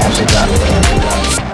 There's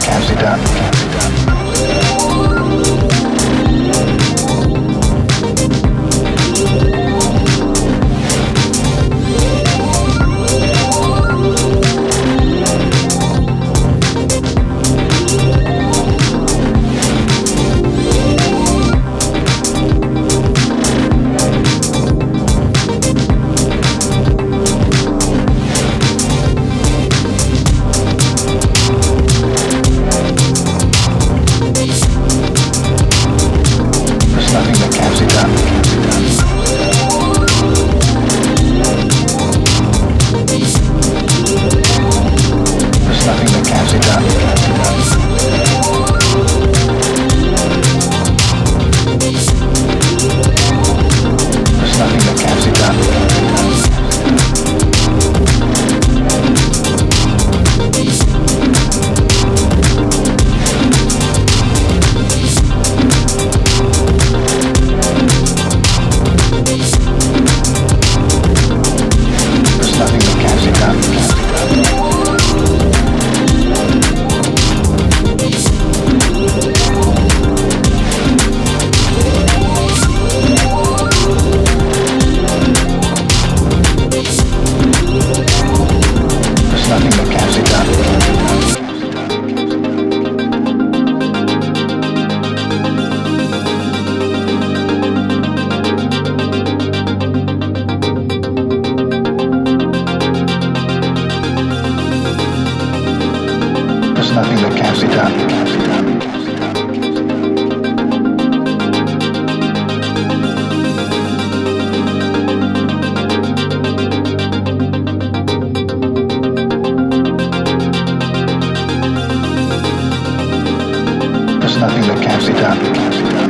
It can be done. It can be done. There's nothing that can't be done.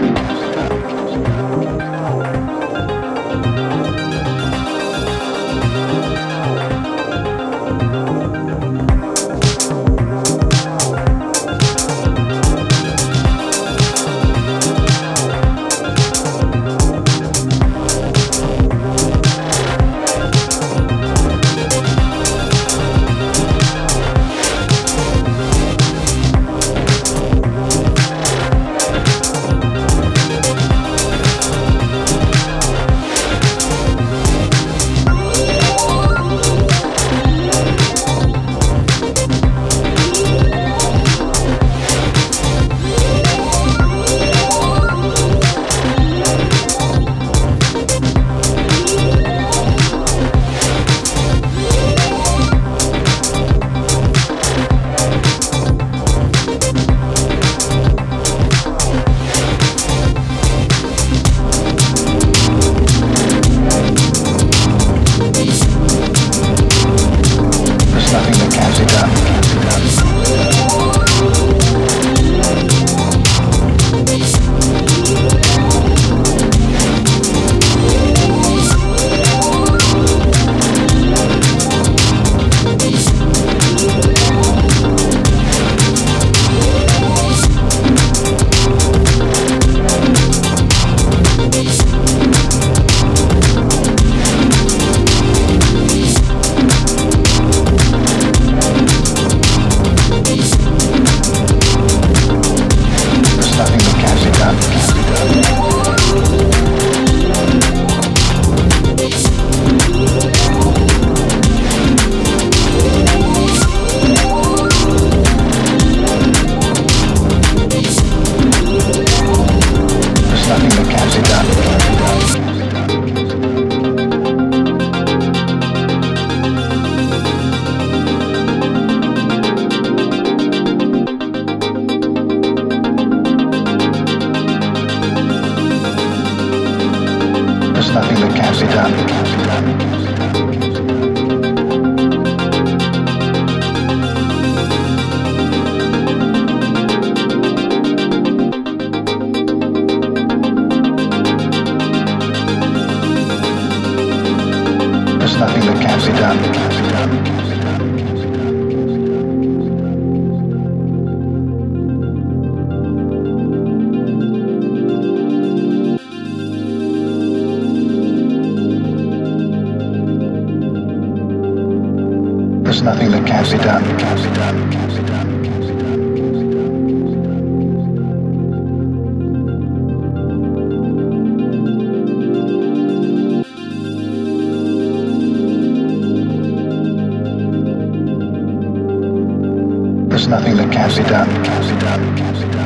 be done, can't be done. There's nothing that can't be done, can't be done, can't be done.